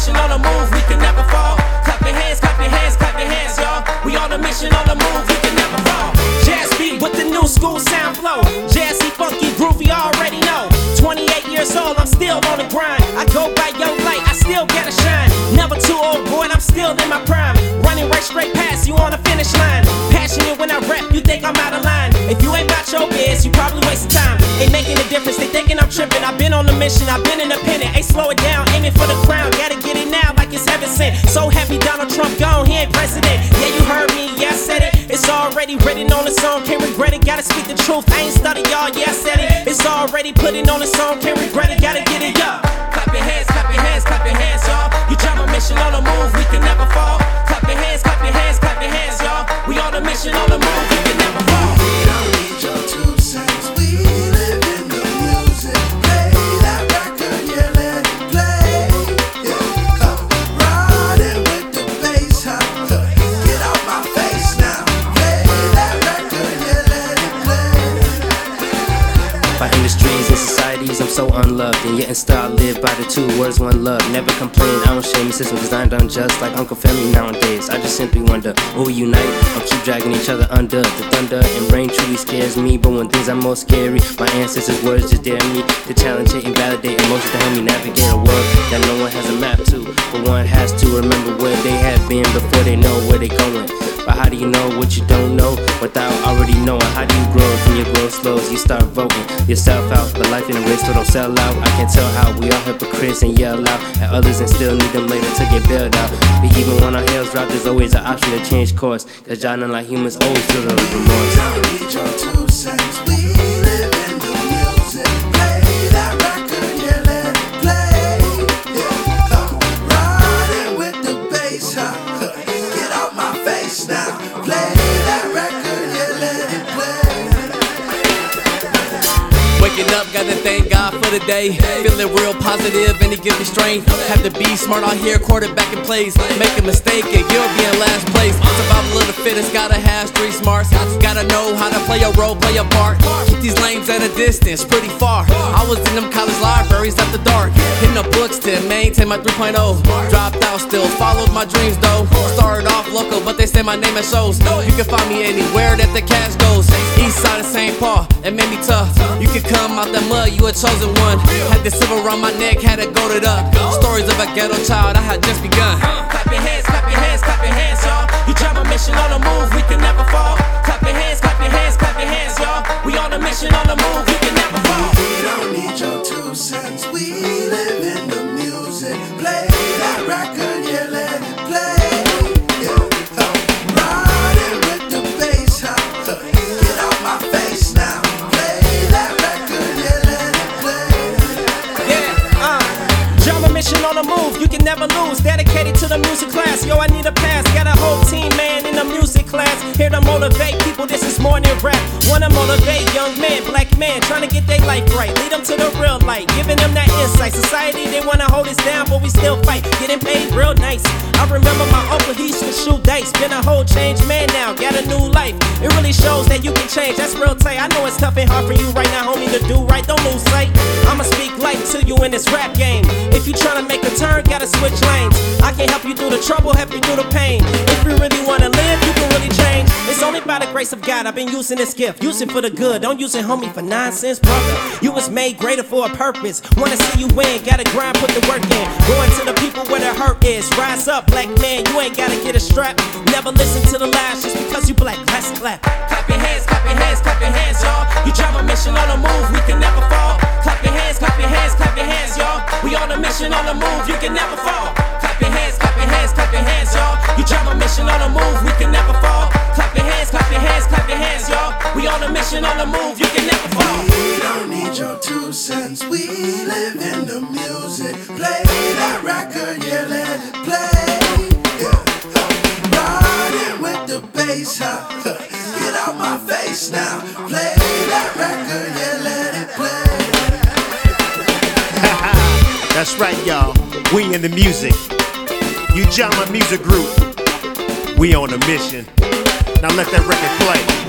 mission on the move, we can never fall. Clap your hands, clap your hands, clap your hands, y'all. We on a mission on the move, we can never fall. Jazz beat with the new school sound flow. Jazzy, funky, groovy, already know. 28 years old, I'm still on the grind. I go by your light, I still gotta shine. Never too old, boy, and I'm still in my prime. Running right straight past you on the finish line. Passionate when I rap, you think I'm out of line. If you ain't about your biz, you probably wasting time. Ain't making a difference, they thinking I'm tripping. I've been on a mission, I've been independent. Ain't slow it down, president. Yeah, you heard me, yeah, I said it. It's already written on the song, can't regret it. Gotta speak the truth, I ain't study y'all, yeah, I said it. It's already put it on the song, can't regret it. Gotta get it, yeah. And I live by the two words, one love. Never complain, I don't shame the system, cause I'm done just like Uncle Family nowadays. I just simply wonder, will we unite or keep dragging each other under? The thunder and rain truly scares me, but when things are most scary, my ancestors' words just dare me to challenge it and validate emotions to help me navigate a world that no one has a map to. But one has to remember where they have been before they know where they're going. But how do you know what you don't know without already knowing? How do you grow when your growth slows? You start voting yourself out, but life in a race, so don't sell out. I can tell how we all hypocrites and yell out at others and still need them later to get bailed out. But even when our heels drop, there's always an option to change course. Cause y'all know like humans always feel the remorse. Don't need your two cents. Thank God for the day. Feeling real positive and he gives me strength. Have to be smart out here, quarterback in plays. Make a mistake and you'll be in last place. Survival of the fittest, gotta have street smarts. Gotta know how to play a role, play a part. Keep these lanes at a distance, pretty far. I was in them college libraries after dark. Hitting the books to maintain my 3.0. Dropped out, still followed my dreams though. Started off local, but they say my name at shows. You can find me anywhere that the cash goes. East side of St. Paul, it made me tough. You could come out the mud, you a chosen one. Had the silver around my neck, had it goaded up. Stories of a ghetto child, I had just begun. Clap your hands, clap your hands, clap your hands, y'all. You drive a mission on the move, we can never fall. Clap your hands, clap your hands, clap your hands, y'all. We on a mission on the move, we can never fall. We don't need your two cents. We live in the the music class, yo, I need a pass. Got a whole team, man, in the music class. Here to motivate people, this is than rap. Wanna motivate young men, black men, trying to get their life right. Lead them to the real light, giving them that insight. Society, they wanna hold us down, but we still fight. Getting paid real nice. I remember my uncle, he used to shoot dice. Been a whole changed man now, got a new life. It really shows that you can change, that's real tight. I know it's tough and hard for you right now, homie, to do right. Don't lose sight. I'ma speak life to you in this rap game. If you tryna make a turn, gotta switch lanes. I can help you through the trouble, help you through the pain. If you really wanna live, you can really change. It's only by the grace of God I've been using this gift. Use it for the good, don't use it, homie, for nonsense, brother. You was made greater for a purpose. Wanna see you win, gotta grind, put the work in. Going to the people where the hurt is. Rise up, black man, you ain't gotta get a strap. Never listen to the lies just because you black. Let's clap. Clap your hands, clap your hands, clap your hands, y'all. You drive a mission on the move, we can never fall. Clap your hands, clap your hands, clap your hands, y'all. We on a mission on the move, you can never fall. Clap your hands, clap your hands, clap your hands, y'all. You drive a mission on the move, we can never fall. Clap your hands, clap your hands, clap your hands, y'all. We on a mission on the move, you can never fall. We don't need your two cents. We live in the music. Play that record, yeah, let it play. Yeah, riding with the bass, huh? Uh, Get out my face now. Play that record, yeah, let it play. That's right, y'all. We in the music. Ujamaa Music Group. We on a mission. Now let that record play.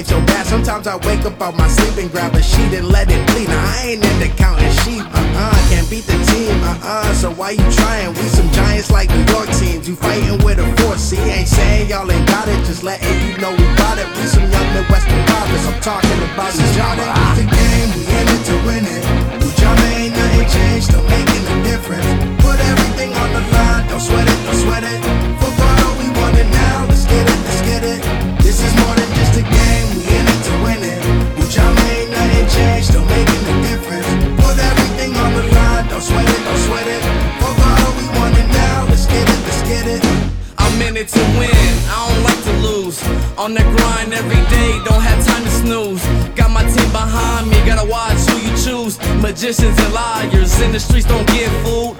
So bad. Sometimes I wake up out my sleep and grab a sheet and let it bleed. Now I ain't into counting sheep. Uh-uh, can't beat the team. Uh-uh, so why you trying? We some giants like New York teams. You fighting with a force. See, ain't saying y'all ain't got it, just letting you know we got it. We some young Midwestern fathers. I'm talking about the job. The game, we in it to win it. Ujamaa ain't nothing changed, still making a difference. Put everything on the line, don't sweat it, don't sweat it. Football, we want it now, let's get it, let's get it. This is more than just a game, we in it to win it. Ujamaa ain't nothing changed, still making a difference. Put everything on the line, don't sweat it, don't sweat it. Football, we want it now, let's get it, let's get it. I'm in it to win, I don't like to lose. On the grind every day, don't have time to snooze. Got my team behind me, gotta watch who you choose. Magicians and liars in the streets don't get fooled.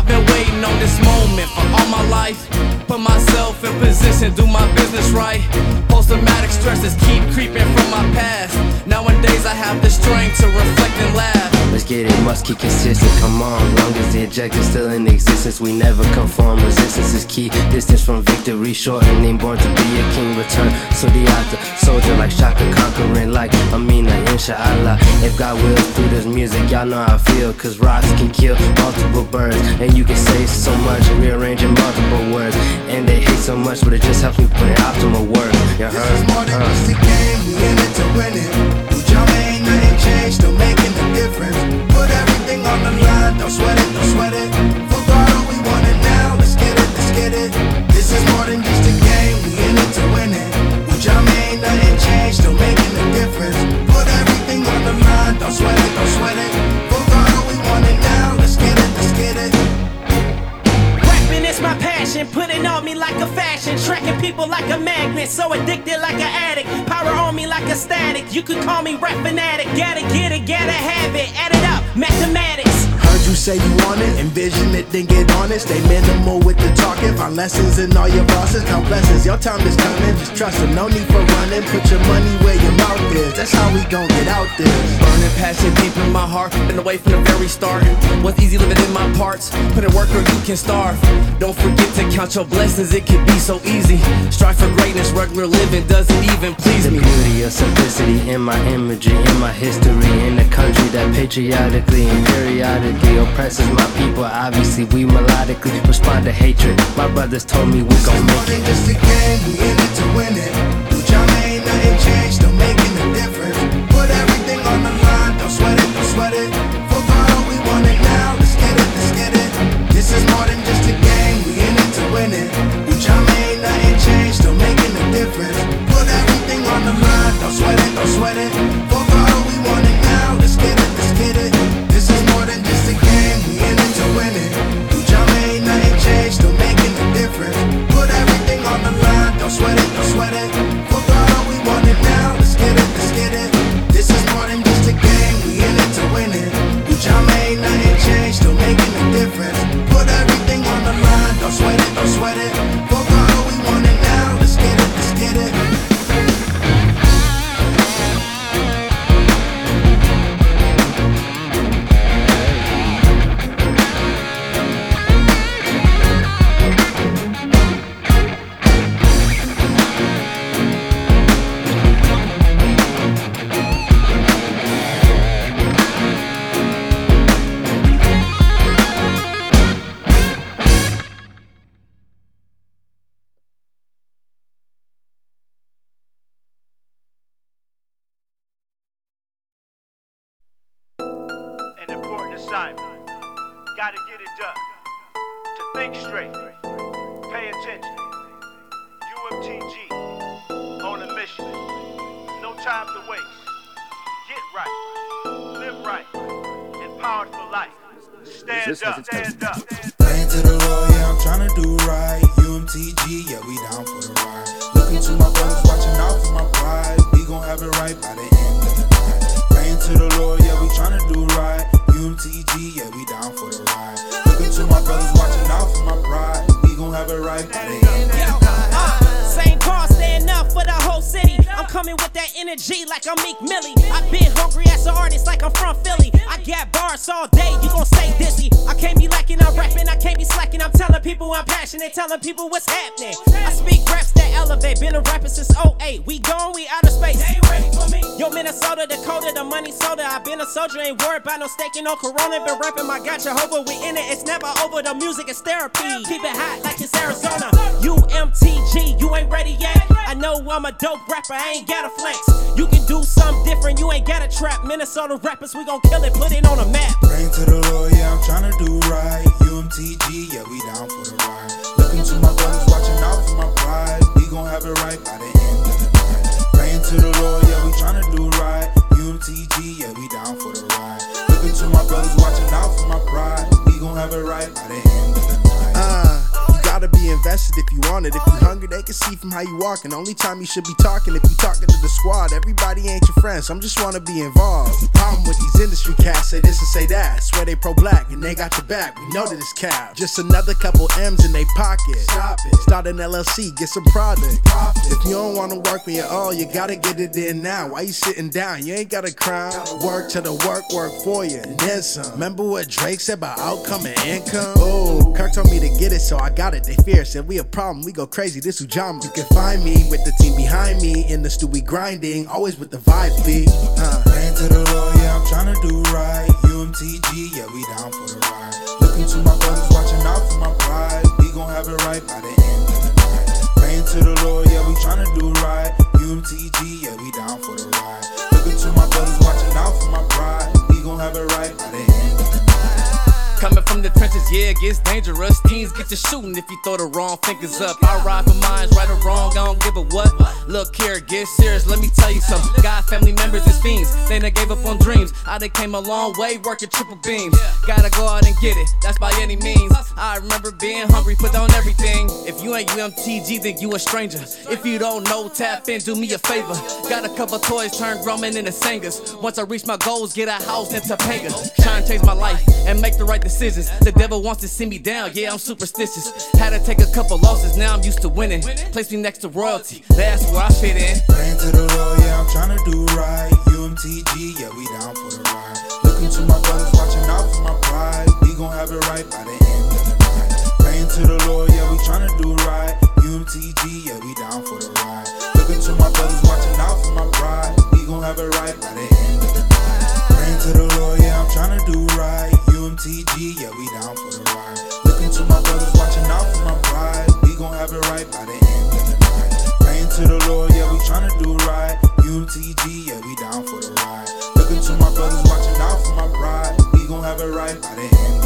I've been waiting on this moment for all my life. Put myself in position, do my business right. Post traumatic stresses keep creeping from my past. Nowadays I have the strength to reflect and laugh. Let's get it, must keep consistent. Come on, long as the objective's still in existence, we never conform. Resistance is key. Distance from victory, shortening. Born to be a king, return. So the after soldier like Shaka, conquering like Amina, inshallah. If God wills through this music, y'all know how I feel. Cause rocks can kill multiple birds, and you can say so much, rearranging multiple words. And they hate so much, but it just helps me put in optimal work. You This is more than Uh. just a game, we in it to win it. Ujamaa ain't nothing changed, making a difference. Put everything on the line, don't sweat it, don't sweat it. Football, we want it now, let's get it, let's get it. This is more than just a game, we in it to win it. Ujamaa ain't nothing changed, still making a difference. Put everything on the line, don't sweat it, don't sweat it. Passion, putting on me like a fashion, tracking people like a magnet, so addicted like an addict. Power on me like a static. You could call me rap fanatic. Gotta get it, gotta have it. Add it up, mathematics. Heard you say you want it, envision it, then get on it. Stay minimal with the talking, find lessons in all your bosses. Count blessings, your time is coming. Just trust it, no need for running. Put your money where your mouth is. That's how we gon' get out there. Burning passion deep in my heart, been away from the very start. Was easy living in my parts, put in work or you can starve. Don't forget to count your blessings, it can be so easy. Strive for greatness, regular living doesn't even please The me. beauty of simplicity in my imagery, in my history, in a country that patriotically and periodically oppresses my people. Obviously, we melodically respond to hatred. My brothers told me we gon' make it. just a game, we in it to win it. Ujamaa ain't nothing changed, attention. UMTG. On a mission. No time to waste. Get right. Live right. Empowered for life. Stand up. Stand up. Praying to the Lord, yeah, I'm tryna do right. UMTG, yeah, we down for the ride. Looking to my brothers, watching out for my pride. We gon' have it right by the end of the night. Praying to the Lord, yeah, we tryna do right. UMTG, yeah, we down for the ride have it right. Yo, uh, same car, stand up for the whole city. I'm coming with that energy like I'm Meek Millie. I've been hungry as an artist like I'm from Philly. I got bars all day, you gon' stay dizzy. I can't be lacking, I'm rapping, I can't be slacking. I'm telling people I'm passionate, telling people what's happening. I speak raps that elevate, been a rapper since 08. We gone, we outer space. They ready for me. Yo, Minnesota, Dakota, the money soda. I been a soldier, ain't worried about no staking, no corona. Been rapping my God Jehovah, we in it, it's never over. The music is therapy. Keep it hot like it's Arizona. UMTG, you ain't ready yet. I know I'm a dope rapper, I ain't gotta flex. You can do something different, you ain't gotta trap. Minnesota rappers, we gon' kill it, put it on a map. Praying to the Lord, yeah, I'm trying to do right. UMTG, yeah, we down for the ride. Looking to my brothers, watching out for my pride. We gon' have it right by the end of the night. Praying to the Lord, yeah, we trying to do right. UMTG, yeah, we down for the ride. Looking to my brothers, watching out for my pride. We gon' have it right by the end invested if you want it. If you hungry, they can see from how you walking. Only time you should be talking if you talking to the squad. Everybody ain't your friend, some just wanna be involved. Problem with these industry cats say this and say that. Swear they pro black and they got your back. We know that it's cap. Just another couple M's in they pocket. Stop it. Start an LLC, get some product. Profit. If you don't wanna work with your all, you gotta get it in now. Why you sitting down? You ain't gotta cry. Work till the work work for you. And then some. Remember what Drake said about outcome and income? Oh, Kirk told me to get it, so I got it. They fear, said we a problem, we go crazy. This Ujamaa. You can find me with the team behind me. In the stew we grinding, always with the vibe beat. Uh. Praying to the Lord, yeah, I'm trying to do right. UMTG, yeah, we down for the ride. Looking to my brothers, watching out for my pride. We gon' have it right by the end of the night. Praying to the Lord, yeah, we trying to do right. UMTG, yeah, we down for the ride. Looking to my brothers, watching out for my pride. We gon' have it right by the end from the trenches, yeah, it gets dangerous. Teens get to shooting if you throw the wrong fingers up. I ride for mines, right or wrong, I don't give a what. Look here, get serious, let me tell you something. Got family members is fiends, they done gave up on dreams. Ah, I done came a long way working triple beams. Gotta go out and get it, that's by any means. I remember being hungry, put on everything. If you ain't UMTG, then you a stranger. If you don't know, tap in, do me a favor. Got a couple toys, turn Grumman into singers. Once I reach my goals, get a house in Topanga. Trying to change my life and make the right decisions. The devil wants to see me down, yeah, I'm superstitious. Had to take a couple losses, now I'm used to winning. Place me next to royalty, that's where I fit in. Praying to the Lord, yeah, I'm trying to do right. UMTG, yeah, we down for the ride. Looking to my brothers, my brothers, watching out for my pride. We gon' have it right by the end.